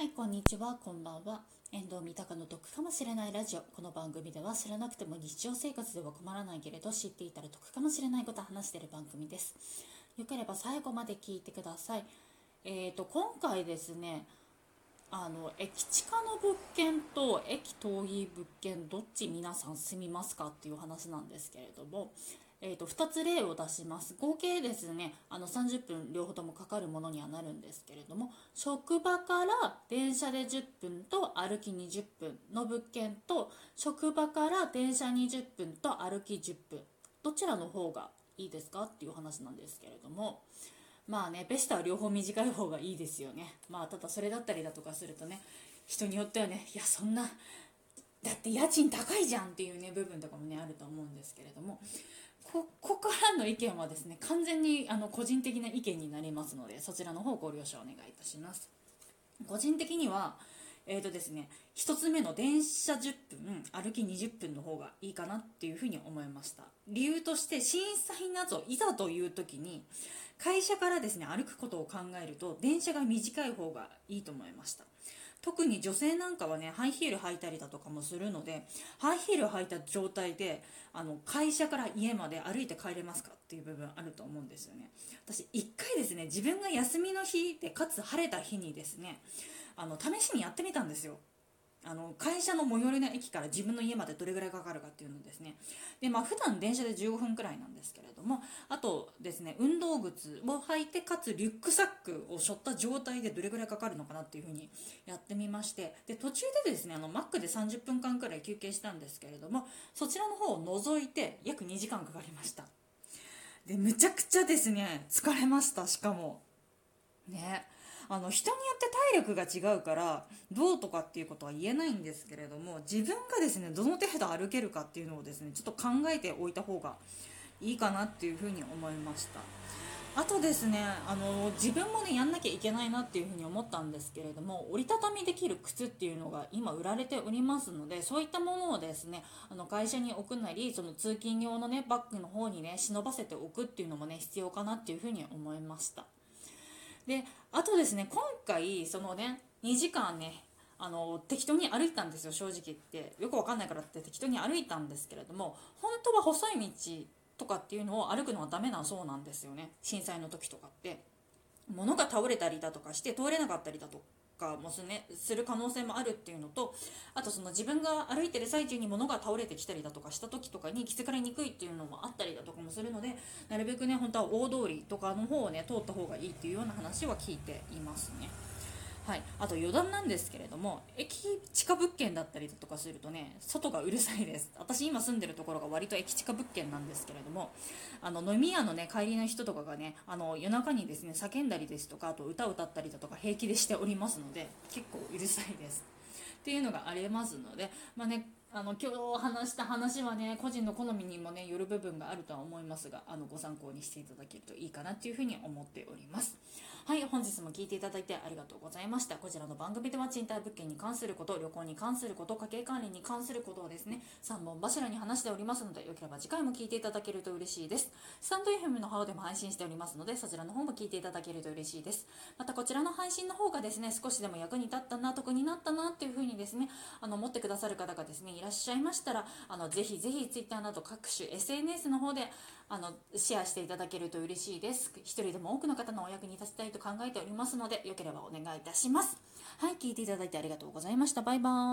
はい、こんにちは、こんばんは。遠藤三鷹の得かもしれないラジオ。この番組では知らなくても日常生活では困らないけれど知っていたら得かもしれないことを話している番組です。よければ最後まで聞いてください。えーと、今回ですね、あの、駅地下の物件と駅遠い物件、どっち皆さん住みますかっていう話なんですけれども、えーと、2つ例を出します。合計ですねあの30分両方ともかかるものにはなるんですけれども職場から電車で10分と歩き20分の物件と職場から電車20分と歩き10分どちらの方がいいですかっていう話なんですけれどもまあねベストは両方短い方がいいですよね。まあただそれだったりだとかするとね人によってはねいやそんなだって家賃高いじゃんっていうね部分とかもねあると思うんですけれどもここからの意見はですね完全にあの個人的な意見になりますのでそちらの方ご了承お願いいたします。個人的にはえーとですね、1つ目の電車10分歩き20分の方がいいかなっていうふうに思いました。理由として震災などいざという時に会社からですね歩くことを考えると電車が短い方がいいと思いました。特に女性なんかはねハイヒール履いたりだとかもするのでハイヒール履いた状態であの会社から家まで歩いて帰れますかっていう部分あると思うんですよね。私1回ですね自分が休みの日でかつ晴れた日にですねあの試しにやってみたんですよ。あの会社の最寄りの駅から自分の家までどれぐらいかかるかっていうのですね。でまあ普段電車で15分くらいなんですけれどもあとですね運動靴を履いてかつリュックサックを背負った状態でどれぐらいかかるのかなっていうふうにやってみましてで途中でですねあのマックで30分間くらい休憩したんですけれどもそちらの方を除いて約2時間かかりました。でむちゃくちゃですね疲れましたしかも。ね。あの人によって体力が違うからどうとかっていうことは言えないんですけれども自分がですねどの程度歩けるかっていうのをですねちょっと考えておいた方がいいかなっていうふうに思いました。あとですねあの自分もねやんなきゃいけないなっていうふうに思ったんですけれども折りたたみできる靴っていうのが今売られておりますのでそういったものをですねあの会社に置くなりその通勤用のねバッグの方にね忍ばせておくっていうのもね必要かなっていうふうに思いました。であとですね今回そのね2時間ねあの適当に歩いたんですよ正直言って。よくわかんないからって適当に歩いたんですけれども本当は細い道とかっていうのを歩くのはダメなそうなんですよね。震災の時とかって。物が倒れたりだとかして通れなかったりだとかもす,、ね、する可能性もあるっていうのとあとその自分が歩いてる最中に物が倒れてきたりだとかした時とかに気づかれにくいっていうのもあったりだとかもするのでなるべくね本当は大通りとかの方をね通った方がいいっていうような話は聞いていますね。はい、あと余談なんですけれども駅地下物件だったりとかするとね外がうるさいです。私今住んでるところが割と駅地下物件なんですけれどもあの飲み屋のね帰りの人とかがねあの夜中にですね叫んだりですとかあと歌を歌ったりだとか平気でしておりますので結構うるさいです。っていうのがありますのでまあねあの今日話した話はね個人の好みにもねよる部分があるとは思いますがあのご参考にしていただけるといいかなっていうふうに思っております。はい本日も聞いていただいてありがとうございました。こちらの番組では賃貸物件に関すること旅行に関すること家計管理に関することをですね3本柱に話しておりますのでよければ次回も聞いていただけると嬉しいです。スタンド FM の方でも配信しておりますのでそちらの方も聞いていただけると嬉しいです。またこちらの配信の方がですね少しでも役に立ったな得になったなっていうふうにですねあの持ってくださる方がですねいらっしゃいましたらあのぜひぜひ Twitter など各種 SNS の方であのシェアしていただけると嬉しいです。一人でも多くの方のお役に立ちたいと考えておりますのでよければお願いいたします。はい聞いていただいてありがとうございました。バイバーイ。